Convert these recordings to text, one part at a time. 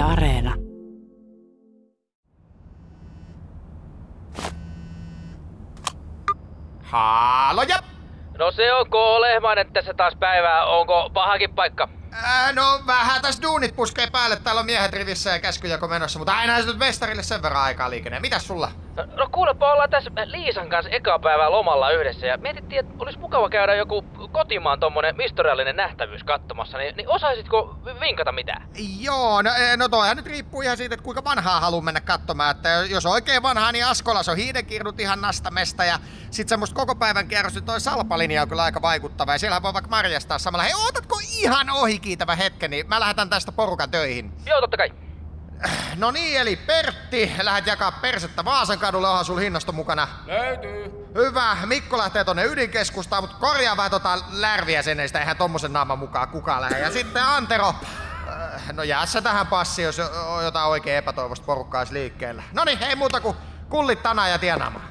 Yle Areena. Haaloja! No se on Lehmanen tässä taas päivää. Onko pahakin paikka? Ää, no vähän tässä duunit puskee päälle. Täällä on miehet rivissä ja käskyjako menossa, mutta aina se nyt mestarille sen verran aikaa liikenne. Mitäs sulla? No, no kuulepa, ollaan tässä Liisan kanssa eka päivää lomalla yhdessä ja mietittiin, että olisi mukava käydä joku kotimaan tommonen historiallinen nähtävyys katsomassa, niin, niin osaisitko vinkata mitään? Joo, no, no toihan nyt riippuu ihan siitä, että kuinka vanhaa haluaa mennä katsomaan. Että jos oikein vanhaa, niin Askolas on hiidenkirnut ihan nastamesta ja sit semmoista koko päivän kierros, niin toi salpalinja on kyllä aika vaikuttava ja siellähän voi vaikka marjastaa samalla. Hei, ootatko ihan ohikiitävä hetken, niin mä lähetän tästä porukan töihin. Joo, totta kai. No niin, eli Pertti, lähdet jakaa persettä Vaasan kadulle, onhan sul hinnasto mukana. Löytyy. Hyvä, Mikko lähtee tonne ydinkeskustaan, mutta korjaa vähän tota lärviä sen, sitä eihän tommosen naaman mukaan kukaan lähde. Ja sitten Antero, äh, no jää sä tähän passi, jos on jotain oikein epätoivosta porukkaa liikkeellä. No niin, ei muuta kuin kullit tanaa ja tienaamaan.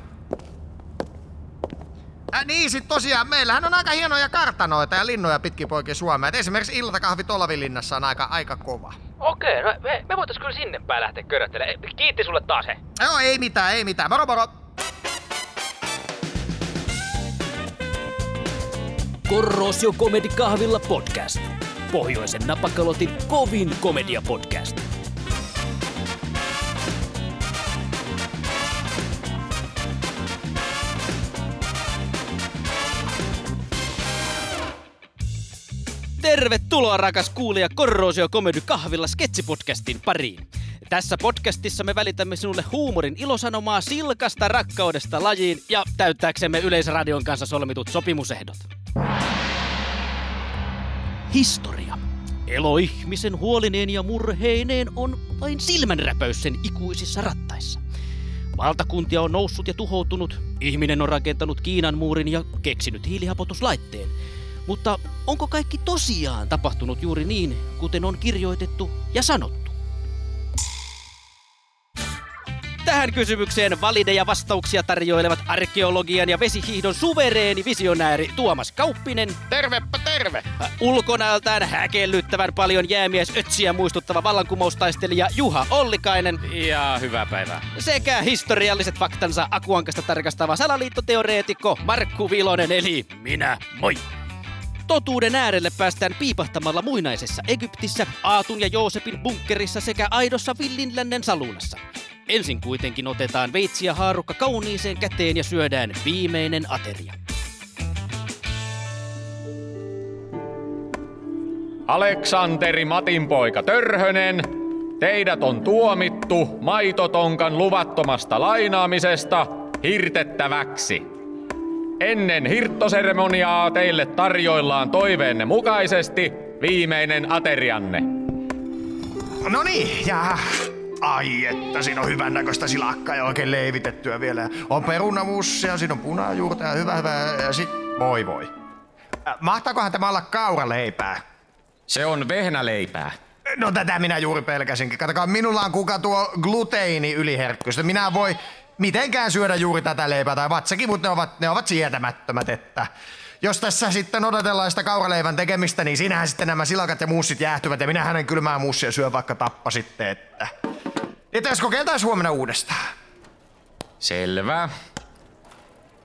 Äh, niin, sit tosiaan, meillähän on aika hienoja kartanoita ja linnoja pitkin poikin Suomea. Et esimerkiksi iltakahvit Olavinlinnassa on aika, aika kova. Okei, no me, me voitais kyllä sinne päin lähteä köröttelemään. Kiitti sulle taas he. Joo, ei mitään, ei mitään. Moro moro! Korrosio Comedy Kahvilla podcast. Pohjoisen napakalotin kovin komedia Tervetuloa rakas kuulija Korrosio Comedy Kahvilla sketsipodcastin pariin. Tässä podcastissa me välitämme sinulle huumorin ilosanomaa silkasta rakkaudesta lajiin ja täyttääksemme Yleisradion kanssa solmitut sopimusehdot. Historia. Eloihmisen huolineen ja murheineen on vain silmänräpäys sen ikuisissa rattaissa. Valtakuntia on noussut ja tuhoutunut, ihminen on rakentanut Kiinan muurin ja keksinyt hiilihapotuslaitteen. Mutta onko kaikki tosiaan tapahtunut juuri niin, kuten on kirjoitettu ja sanottu? Tähän kysymykseen valideja vastauksia tarjoilevat arkeologian ja vesihiihdon suvereeni visionääri Tuomas Kauppinen, Tervepä terve! Äh, ulkonäöltään häkellyttävän paljon jäämies ötsiä muistuttava vallankumoustaistelija Juha Ollikainen Ja hyvää päivää. sekä historialliset faktansa akuankasta tarkastava salaliittoteoreetikko Markku Vilonen eli minä, moi! Totuuden äärelle päästään piipahtamalla muinaisessa Egyptissä, Aatun ja Joosepin bunkkerissa sekä aidossa Villinlännen salunassa. Ensin kuitenkin otetaan veitsi ja haarukka kauniiseen käteen ja syödään viimeinen ateria. Aleksanteri Matin poika Törhönen, teidät on tuomittu maitotonkan luvattomasta lainaamisesta hirtettäväksi. Ennen hirttoseremoniaa teille tarjoillaan toiveenne mukaisesti viimeinen aterianne. No niin, ja... Ai että, siinä on hyvän näköistä silakkaa ja oikein leivitettyä vielä. On perunamussia, siinä on punajuurta ja hyvä hyvä ja sit... Voi voi. Äh, Mahtaakohan tämä olla kauraleipää? Se on vehnäleipää. No tätä minä juuri pelkäsinkin. Katsokaa, minulla on kuka tuo gluteini yliherkkystä. Minä voi mitenkään syödä juuri tätä leipää tai vatsakivut, ne ovat, ne ovat sietämättömät, että... Jos tässä sitten odotellaan sitä kauraleivän tekemistä, niin siinähän sitten nämä silakat ja muussit jäähtyvät ja minä hänen kylmää muussia syö vaikka tappa sitten, että... Että jos kokeiltaan huomenna uudestaan. Selvä.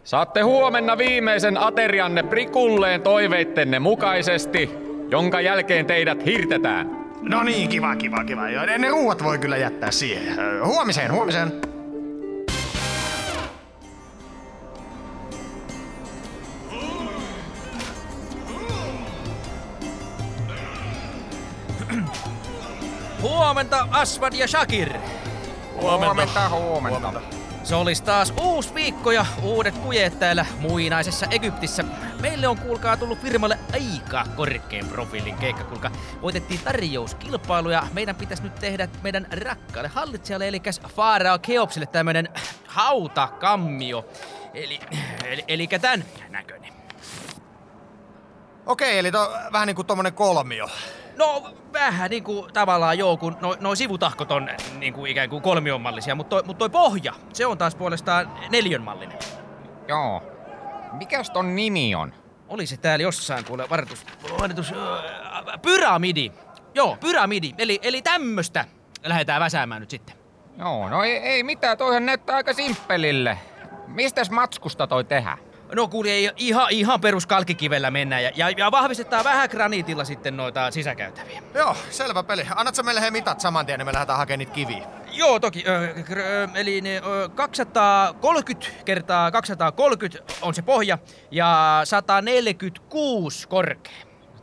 Saatte huomenna viimeisen aterianne prikulleen toiveittenne mukaisesti, jonka jälkeen teidät hirtetään. No niin, kiva, kiva, kiva. Ne ruuat voi kyllä jättää siihen. Huomiseen, huomiseen. Huomenta Asvad ja Shakir! Huomenta, huomenta. Se olisi taas uusi viikko ja uudet pujeet täällä muinaisessa Egyptissä. Meille on kuulkaa tullut firmalle aika korkean profiilin keikka, kuulkaa. Voitettiin tarjouskilpailu ja meidän pitäisi nyt tehdä meidän rakkaalle hallitsijalle, eli Faarao Keopsille tämmönen hautakammio. Eli, eli, eli tän näköinen. Okei, eli to, vähän niin kuin tommonen kolmio. No vähän niinku tavallaan joo, kun no, noi sivutahkot on niinku ikään kuin kolmionmallisia, mutta toi, mut toi pohja, se on taas puolestaan neljönmallinen. Joo. Mikäs ton nimi on? Oli se täällä jossain kuule varoitus, varoitus, äh, pyramidi. Joo, pyramidi. Eli, eli tämmöstä lähdetään väsäämään nyt sitten. Joo, no ei, ei mitään, toihan näyttää aika simppelille. Mistäs matskusta toi tehdä? No kuuli, ei, ihan, ihan perus kalkikivellä mennään ja, ja, ja vahvistetaan vähän graniitilla sitten noita sisäkäytäviä. Joo, selvä peli. Annatko meille he mitat saman tien, niin me lähdetään hakemaan niitä kiviä. Joo, toki. Ö, gr- ö, eli ne, ö, 230 kertaa 230 on se pohja ja 146 korkea.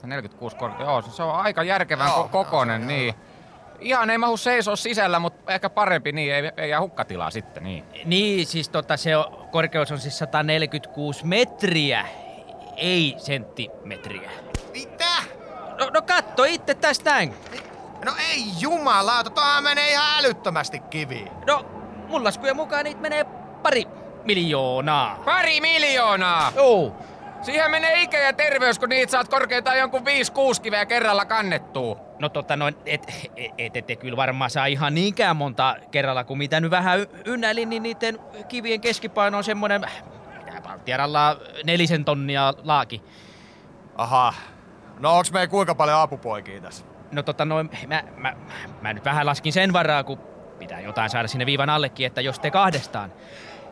46 korkea, joo, se on aika järkevän Joo, ko- kokonen, niin. Ihan ei mahu seisoo sisällä, mutta ehkä parempi niin, ei, ei jää hukkatilaa sitten, niin. Niin, siis tota, se on, korkeus on siis 146 metriä, ei senttimetriä. Mitä? No, no katso itse tästä näin. No ei jumalauta, tuohan menee ihan älyttömästi kiviin. No, mun laskujen mukaan niitä menee pari miljoonaa. Pari miljoonaa! Joo. Siihen menee ikä ja terveys, kun niitä saat korkeintaan jonkun 5-6 kiveä kerralla kannettua. No totta noin, et, et, et, ette kyllä varmaan saa ihan niinkään monta kerralla, kuin mitä nyt vähän y- ynnäilin, niin niiden kivien keskipaino on semmonen, mitä Baltiaralla nelisen tonnia laaki. Aha. No onks meillä kuinka paljon apupoikia tässä? No tota noin, mä, mä, mä nyt vähän laskin sen varaa, kun pitää jotain saada sinne viivan allekin, että jos te kahdestaan.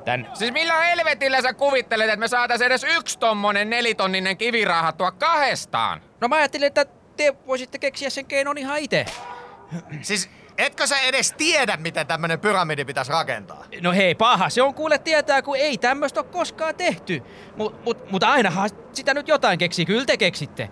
Tän, Siis millä helvetillä sä kuvittelet, että me saatais edes yksi tommonen nelitonninen kivi raahattua kahdestaan? no mä ajattelin, että te voisitte keksiä sen keinon ihan itse. Siis etkö sä edes tiedä, miten tämmönen pyramidi pitäisi rakentaa? No hei, paha se on kuule tietää, kun ei tämmöistä ole koskaan tehty. Mut, mut, mutta ainahan sitä nyt jotain keksii, kyllä te keksitte.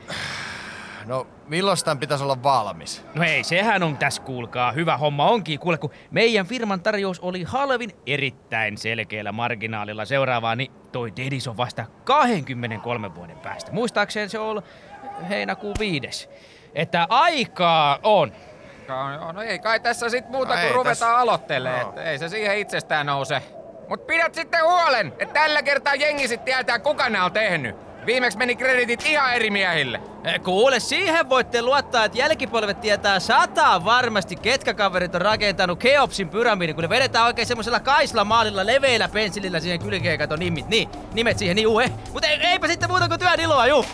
No milloin tämän pitäisi olla valmis? No ei, sehän on tässä kuulkaa. Hyvä homma onkin. Kuule, kun meidän firman tarjous oli halvin erittäin selkeällä marginaalilla seuraavaa, niin toi Dedis on vasta 23 vuoden päästä. Muistaakseni se on heinäkuun viides. Että aikaa on. No, no ei kai tässä sit muuta No kuin ruvetaan tässä- aloittelemaan, No. ei se siihen itsestään nouse. Mut pidät sitten huolen, että tällä kertaa jengi sit tietää kuka ne on tehnyt. Viimeksi meni kreditit ihan eri miehille. Eh, Kuule, siihen voitte luottaa, että jälkipolvet tietää sataa varmasti, ketkä kaverit on rakentanut Keopsin pyramidin, kun ne vedetään oikein semmoisella kaislamaalilla leveillä pensilillä siihen kylkeen, kato nimit. Niin, nimet siihen, niin eh. Mutta ei, eipä sitten muuta kuin työn iloa, juu.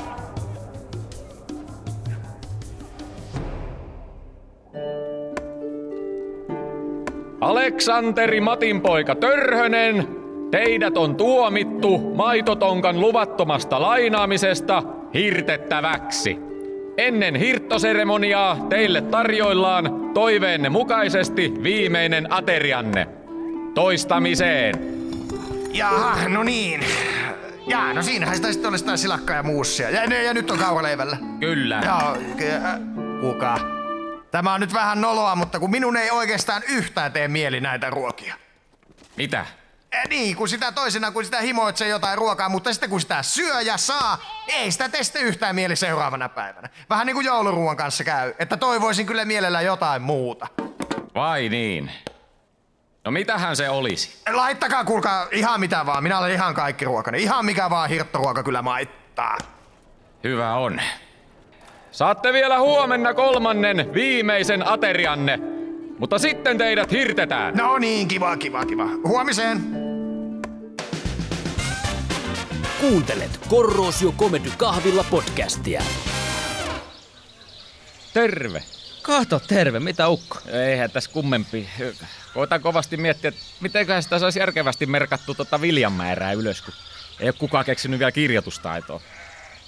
Aleksanteri Matin poika Törhönen, teidät on tuomittu maitotonkan luvattomasta lainaamisesta hirtettäväksi. Ennen hirttoseremoniaa teille tarjoillaan toiveenne mukaisesti viimeinen aterianne. Toistamiseen. Jaha, no niin. Jaa, no siinähän sitä sitten olisi silakkaa ja muussia. Ja, ja, ja nyt on kauraleivällä. Kyllä. Joo, äh, kuka? Tämä on nyt vähän noloa, mutta kun minun ei oikeastaan yhtään tee mieli näitä ruokia. Mitä? Eh, niin, kun sitä toisena, kun sitä himoitsee jotain ruokaa, mutta sitten kun sitä syö ja saa, ei sitä tee sitten yhtään mieli seuraavana päivänä. Vähän niin kuin jouluruuan kanssa käy, että toivoisin kyllä mielellä jotain muuta. Vai niin? No mitähän se olisi? Laittakaa kuulkaa ihan mitä vaan, minä olen ihan kaikki ruokainen. Ihan mikä vaan hirttoruoka kyllä maittaa. Hyvä on. Saatte vielä huomenna kolmannen viimeisen aterianne, mutta sitten teidät hirtetään. No niin, kiva, kiva, kiva. Huomiseen. Kuuntelet Korrosio Comedy Kahvilla podcastia. Terve. Kato, terve, mitä ukko? Eihän tässä kummempi. Koitan kovasti miettiä, että mitenköhän sitä saisi järkevästi merkattu tota Viljanmäärää ylös, kun ei ole kukaan keksinyt vielä kirjoitustaitoa.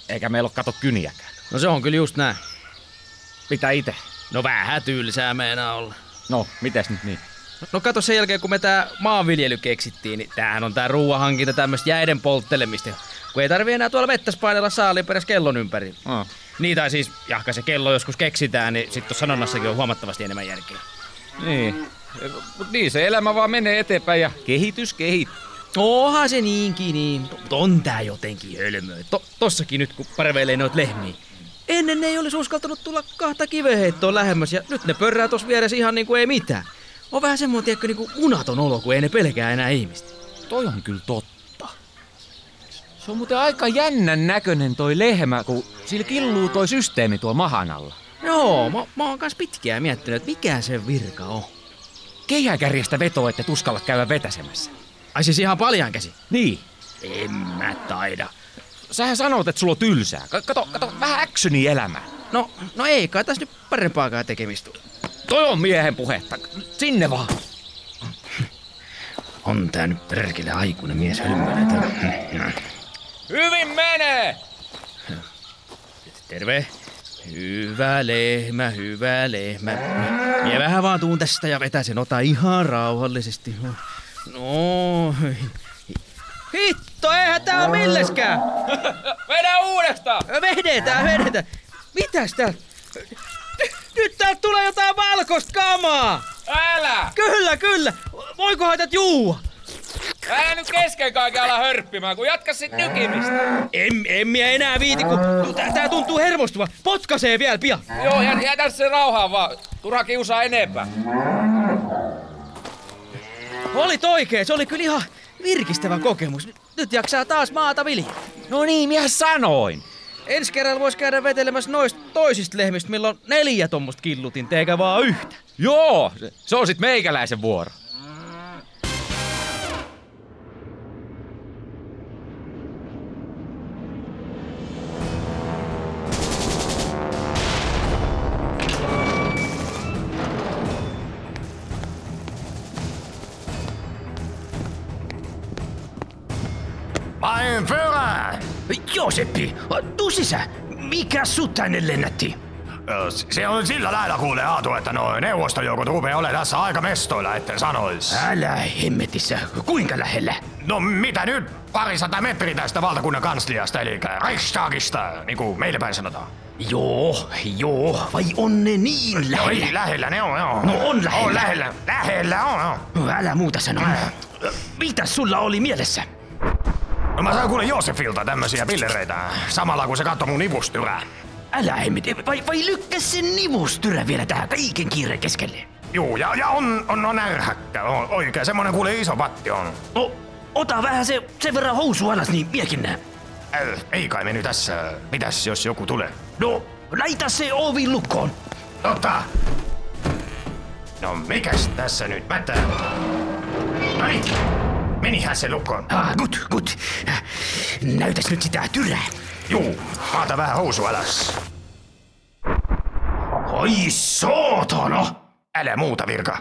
Eikä meillä ole kato kyniäkään. No se on kyllä just näin. Mitä itse? No vähän tylsää meinaa olla. No, mites nyt niin? No kato sen jälkeen, kun me tää maanviljely keksittiin, niin tämähän on tää ruoahankinta tämmöistä jäiden polttelemista. Kun ei tarvi enää tuolla mettässä painella saaliin peräs kellon ympäri. Oh. Niin tai siis, jahka se kello joskus keksitään, niin sit tuossa sanonnassakin on huomattavasti enemmän järkeä. Niin. Mut niin se elämä vaan menee eteenpäin ja kehitys kehittyy. Onhan se niinkin niin, on tää jotenkin hölmöä. To, tossakin nyt, kun parveilee noit lehmiä. Ennen ne ei olisi uskaltanut tulla kahta kiveheittoa lähemmäs ja nyt ne pörrää tossa vieressä ihan niinku ei mitään. On vähän semmoinen, tiedätkö, niinku unaton olo, kun ei ne pelkää enää ihmistä. Toi on kyllä totta. Se on muuten aika jännän näköinen toi lehmä, kun sillä killuu toi systeemi tuolla mahan alla. Joo, mä, mä oon kans pitkään miettinyt, että mikä se virka on. Keihäkärjestä vetoa, että tuskalla käydä vetäsemässä. Ai siis ihan paljan käsi? Niin. En mä taida. Sähän sanot, että sulla on tylsää. Ka- Kato, kato vähän actionia elämään. No, no ei kai tässä nyt parempaakaan tekemistä. Toi on miehen puhetta. Sinne vaan. On tää nyt perkele aikuinen mies hölmöllä. Hyvin menee! Terve. Hyvä lehmä, hyvä lehmä. Mie vähän vaan tuun tästä ja vetäsen ota ihan rauhallisesti. No, hitto, eihän tää oo milleskään. Vedä uudestaan! Vedetään, vedetään. Mitäs tää? Nyt täältä tulee jotain valkoista kamaa. Älä! Kyllä, kyllä. Voikohan tätä juua? Älä nyt kesken kaiken ala hörppimään, kun jatka sit nykimistä. En, en minä enää viiti, kun tää, tää tuntuu hermostuva. Potkasee vielä pian. Joo, jät, jätä se rauhaan vaan. Turha kiusaa enempää. Olit oikein, se oli kyllä ihan virkistävä kokemus. Nyt jaksaa taas maata viljaa. No niin, minä sanoin. Ensi kerralla vois käydä vetelemässä noista toisista lehmistä, milloin neljä tommosta killutin, eikä vaan yhtä. Joo, se, se on sit meikäläisen vuoro. Joseppi, tuu sisään. Mikä sut tänne lennätti? Se on sillä lailla kuule Aatu, että noin neuvostojoukot rupeaa olemaan tässä aika mestoilla, etten sanois. Älä hemmetissä. Kuinka lähellä? No mitä nyt? Parisata metriä tästä valtakunnan kansliasta, eli Reichstagista, niin kuin meille päin sanotaan. Joo, joo. Vai on ne niin lähellä? ei, lähellä ne on, joo. No on lähellä. On lähellä. Lähellä on, joo. Älä muuta sano. Mitä sulla oli mielessä? No mä saan kuule Joosefilta tämmösiä pillereitä, samalla kun se katsoi mun nivustyrää. Älä hemmeti. Vai, vai lykkäs sen nivustyrä vielä tähän kaiken kiireen keskelle? Juu, ja, ja on, on, on närhäkkä, on, oikein semmonen kuule iso patti on. No, ota vähän se, sen verran housu alas, niin miekin näen. Äh, ei kai meny tässä. Mitäs jos joku tulee? No, laita se ovi lukkoon. Totta. No mikäs tässä nyt mätää? Noniin, menihän se lukkoon. Ah, good, good. Näytäs nyt sitä tyrää. Juu, maata vähän housu alas. Oi saatana! Älä muuta virka.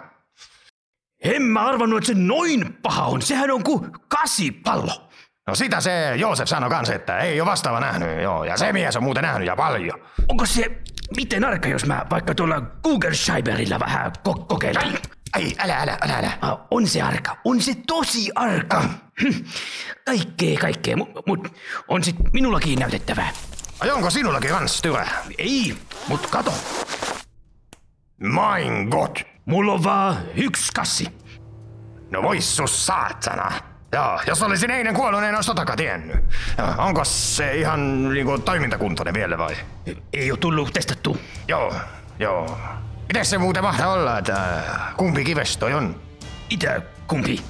En mä arvannut, että se noin paha on. Sehän on kuin kasipallo. No sitä se Joosef sanoi kans, että ei ole vastaava nähnyt, joo. Ja se mies on muuten nähnyt ja paljon. Onko se miten arka, jos mä vaikka tuolla Google Scheiberillä vähän ko- kokeilen? Ei, älä, älä, älä, älä. Ah, on se arka. On se tosi arka. Hm. Kaikkea, kaikkea. Mut, mut on sit minullakin näytettävää. Ai onko sinullakin kans tyrä? Ei, mut kato. Mein Gott. Mulla on vaan yksi kassi. No vois sus saatana. Joo, jos olisin eilen kuollut, en olisi totakaan tiennyt. Joo, onko se ihan niinku toimintakuntoinen vielä vai? Ei oo tullut testattu. Joo, joo. Miten se muuten mahtaa olla, että kumpi kives toi on? Itä kumpi?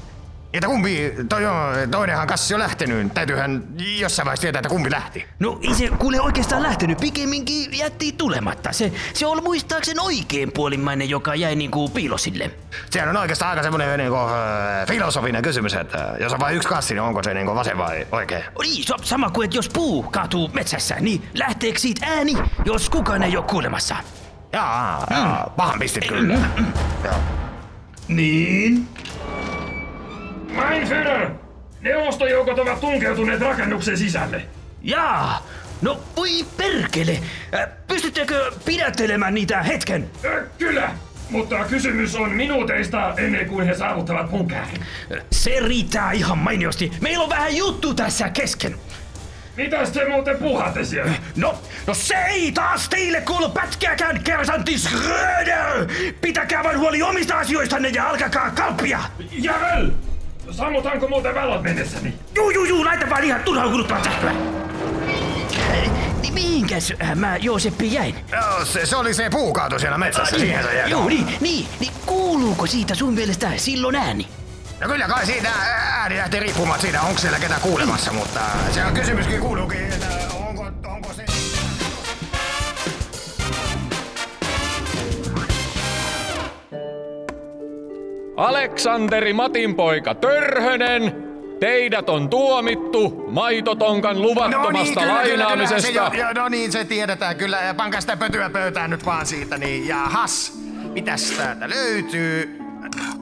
Että kumpi toi on, toinenhan kassi on lähtenyt. Täytyyhän jossain vaiheessa tietää, että kumpi lähti. No ei se kuule oikeastaan lähtenyt, pikemminkin jätti tulematta. Se, se on muistaakseni oikein puolimmainen, joka jäi niinku piilosille. Sehän on oikeastaan aika semmonen niinku, äh, filosofinen kysymys, että jos on vain yksi kassi, niin onko se niinku vasen vai oikein? Niin, so, sama kuin että jos puu kaatuu metsässä, niin lähteekö siitä ääni, jos kukaan ei ole kuulemassa? Jaa, jaa, pahan pistit kyllä. Joo. Niin? Mein Führer! Neuvostojoukot ovat tunkeutuneet rakennuksen sisälle. Jaa, no voi perkele. Äh, Pystyttekö pidättelemään niitä hetken? Ö, kyllä, mutta kysymys on minuuteista ennen kuin he saavuttavat Punkärin. Se riittää ihan mainiosti. Meillä on vähän juttu tässä kesken. Mitäs te muuten puhatte siellä? No, no se ei taas teille kuulu pätkääkään, kersantti Schröder! Pitäkää vain huoli omista asioistanne ja alkakaa kalppia! Javel! Sammutaanko muuten valot mennessäni? Juu, juu, juu, laita vaan ihan turhaan kuluttaa sähköä. Niin mihinkäs äh, mä Jooseppi jäin? Joo, se, se oli se puukaato siellä metsässä, siihen se jäi. Joo, niin, niin, niin kuuluuko siitä sun mielestä silloin ääni? No kyllä kai siitä ääni lähtee riippumaan siitä, onko siellä ketä kuulemassa, mutta se on kysymyskin kuuluukin, että onko, onko se... Aleksanteri Matin poika Törhönen, teidät on tuomittu maitotonkan luvattomasta kyllä, lainaamisesta. Kyllä, kyllä, se, jo, jo, no niin, se tiedetään kyllä. Ja pankaa sitä pötyä pöytään nyt vaan siitä, niin jahas. Mitäs täältä löytyy?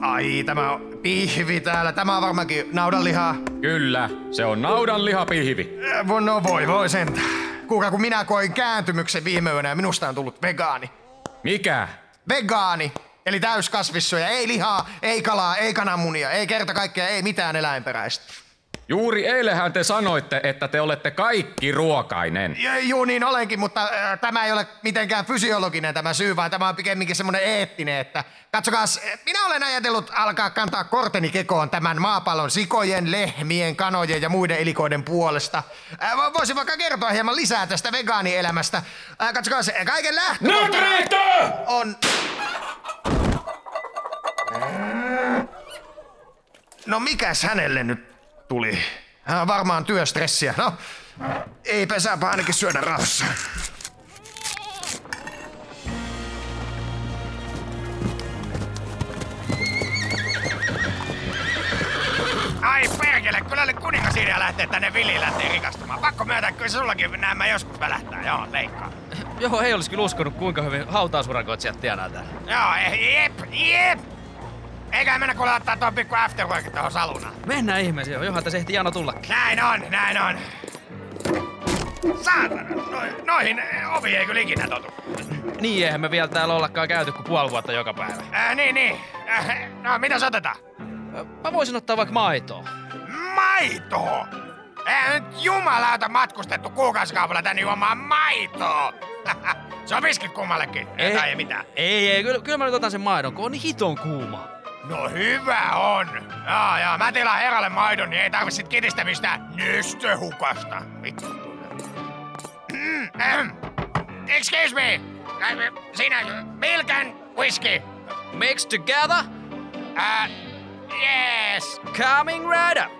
Ai, tämä on pihvi täällä. Tämä on varmaankin naudanlihaa. Kyllä, se on naudan lihapihvi. Äh, No voi voi sentä. Kuulkaa, kun minä koin kääntymyksen viime yönä ja minusta on tullut vegaani. Mikä? Vegaani! Eli täyskasvissoja, ei lihaa, ei kalaa, ei kananmunia, ei kerta kaikkea, ei mitään eläinperäistä. Juuri eilähän te sanoitte, että te olette kaikki ruokainen. Juu, niin olenkin, mutta äh, tämä ei ole mitenkään fysiologinen tämä syy, vaan tämä on pikemminkin semmoinen eettinen, että katsokaas, äh, minä olen ajatellut alkaa kantaa korteni kekoon tämän maapallon sikojen, lehmien, kanojen ja muiden elikoiden puolesta. Äh, vo- voisin vaikka kertoa hieman lisää tästä vegaanielämästä. Äh, katsokaas, äh, kaiken lähtökohta on... No mikäs hänelle nyt tuli? Hän on varmaan työstressiä. No, ei pesäpä ainakin syödä rauhassa. Ai perkele, kyllä nyt kuningas idea lähtee tänne Vili lähtee rikastumaan. Pakko myöntää, kyllä se sullakin nämä joskus välähtää. Joo, leikkaa. Joo, ei olisi kyllä uskonut, kuinka hyvin hautausurakoitsijat tienaa täällä. Joo, jep, jep. Eikä mennä kuule ottaa tuon pikku afterworkin tuohon salunaan. Mennään ihmeisiä, johan tässä ehti Jano tullakin. Näin on, näin on. Saatana, no, noihin eh, ovi ei kyllä ikinä totu. Niin, eihän me vielä täällä ollakaan käyty kuin puoli vuotta joka päivä. Äh, niin, niin. Äh, no, mitä otetaan? Mä voisin ottaa vaikka maitoa. Maitoa! Eihän nyt jumalauta matkustettu kuukausikaupalla tänne juomaan maitoa! Se on viski kummallekin. Ei, tai ei mitään. Ei, ei, kyllä, kyllä mä nyt otan sen maidon, kun on niin hiton kuuma. No hyvä on. Jaa, jaa, mä tilaan heralle maidon, niin ei tarvi sit kitistä mistään nystehukasta. Vittu. Mm, ähm. Excuse me. Äh, Siinä, milk and whisky. Mix together, Uh, yes, coming right up.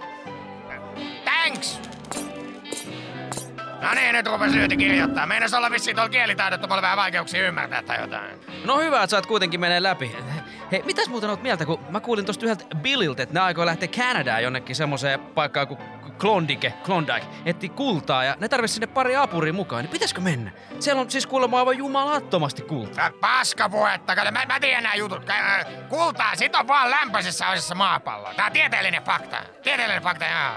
thanks. No niin, nyt rupes lyyti kirjoittaa. Meinas olla vissiin tuolla kielitaidottomalla vähän vaikeuksia ymmärtää tai jotain. No hyvä, että saat kuitenkin menee läpi. Hei, mitäs muuten oot mieltä, kun mä kuulin tosta yhdeltä Billiltä, että ne aikoo lähteä Kanadaan jonnekin semmoiseen paikkaan kuin Klondike, Klondike, etti kultaa ja ne tarvitsisi sinne pari apuria mukaan, niin pitäisikö mennä? Siellä on siis kuulemma aivan jumalattomasti kultaa. Äh, Paskapuhetta, kato, mä, mä tiedän nämä jutut. Äh, Kultaa, sit on vaan lämpöisessä osassa maapalloa. Tää on tieteellinen fakta. Tieteellinen fakta, jaa.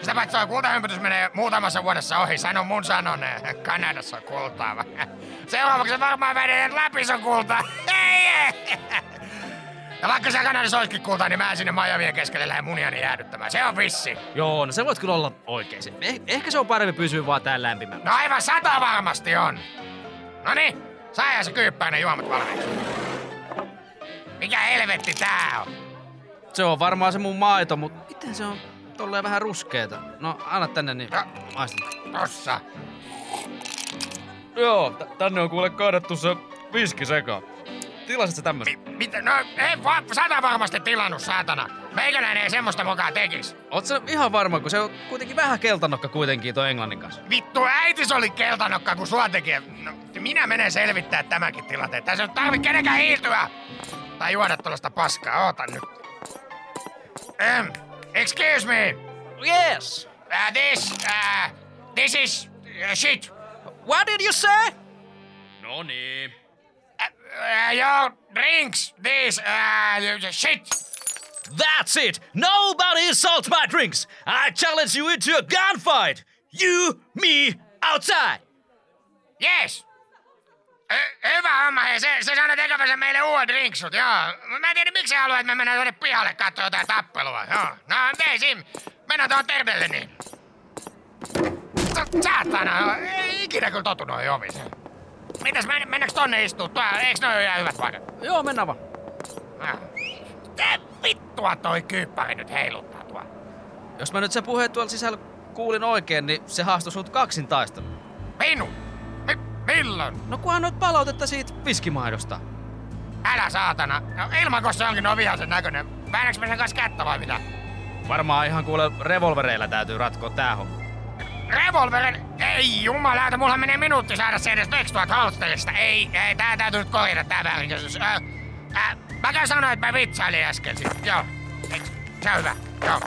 Sitä paitsi toi kultahympätys menee muutamassa vuodessa ohi. Sano mun sanon, äh, Kanadassa on kultaa. Seuraavaksi varmaan vedetään läpi se kultaa. Ei, ei. Ja vaikka siellä Kanadassa olisikin kultaa, niin mä sinne Miamien keskelle lähden muniani jäädyttämään. Se on vissi. Joo, no se voit kyllä olla oikein. Eh- ehkä se on parempi pysyä vaan täällä lämpimällä. No aivan sata varmasti on. No niin, saa se kyyppäinen juomat valmiiksi. Mikä helvetti tää on? Se on varmaan se mun maito, mutta miten se on tolleen vähän ruskeeta? No, anna tänne niin No. maistetaan. Tossa. Joo, t- tänne on kuule kaadattu se viski sekaan. Tilasit sä tämmösen? Mi- mitä? No ei va- sata varmasti tilannut, saatana. Meikäläinen ei semmoista mukaan tekis. Oot sä ihan varma, kun se on kuitenkin vähän keltanokka kuitenkin toi englannin kanssa. Vittu, äitis oli keltanokka, kun sua teki. No, minä menen selvittää tämänkin tilanteen. Tässä nyt tarvi kenenkään hiiltyä. Tai juoda tuollaista paskaa. Oota nyt. Um, excuse me. Yes! Uh, this, uh, this is uh, shit. What did you say? No niin. Uh, uh, your drinks, this, uh, shit. That's it! Nobody insults my drinks! I challenge you into a gunfight! You, me, outside! Yes. Hy- hyvä homma, hei. Se, se sanoi tekevänsä meille uudet drinksut, joo. Mä en tiedä, miksi sä haluat, että me mennään tuonne pihalle katsoa jotain tappelua, joo. No, vei sim. Mennään tuohon terveelle, niin. Sa- Saatana, ei ikinä kyllä totu noihin oviin. Mitäs, men, mennäänkö tonne istuu? Tuo, eiks noi ole ihan hyvät paikat? Joo, mennään vaan. Ah. Tää vittua toi kyyppäri nyt heiluttaa tuo. Jos mä nyt sen puheen tuolla sisällä kuulin oikein, niin se haastoi sut kaksin taistelu. Minu? Mi- milloin? No kunhan noit palautetta siitä viskimaidosta. Älä saatana. No, ilman, se onkin no vihaisen näköinen. Väännäks mä sen kanssa kättä vai mitä? Varmaan ihan kuule revolvereilla täytyy ratkoa tää homma. Revolverin? Ei jumalauta, mulla menee minuutti saada se edes Nextuat halsteista. Ei, ei, tää täytyy nyt korjata tää väärinkäsitys. Äh, äh, mäkä sanoin, että mä vitsailin äsken sit. Joo. Eks, se on hyvä. Joo.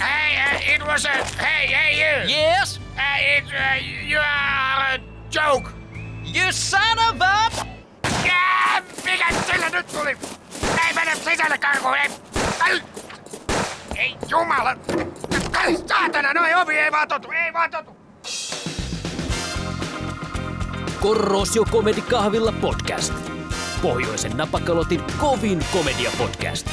Hey, uh, it was a... Hey, hey, you! Yes? Uh, it, uh, you are a joke. You son of a... Yeah, mikä sillä nyt tuli? Ei mene sisälle karkuun, ei... Ei, jumala! Ai, saatana, noin ovi ei vaan totu, ei vaan totu! Korrosio Komedi Kahvilla podcast. Pohjoisen napakalotin kovin komedia podcast.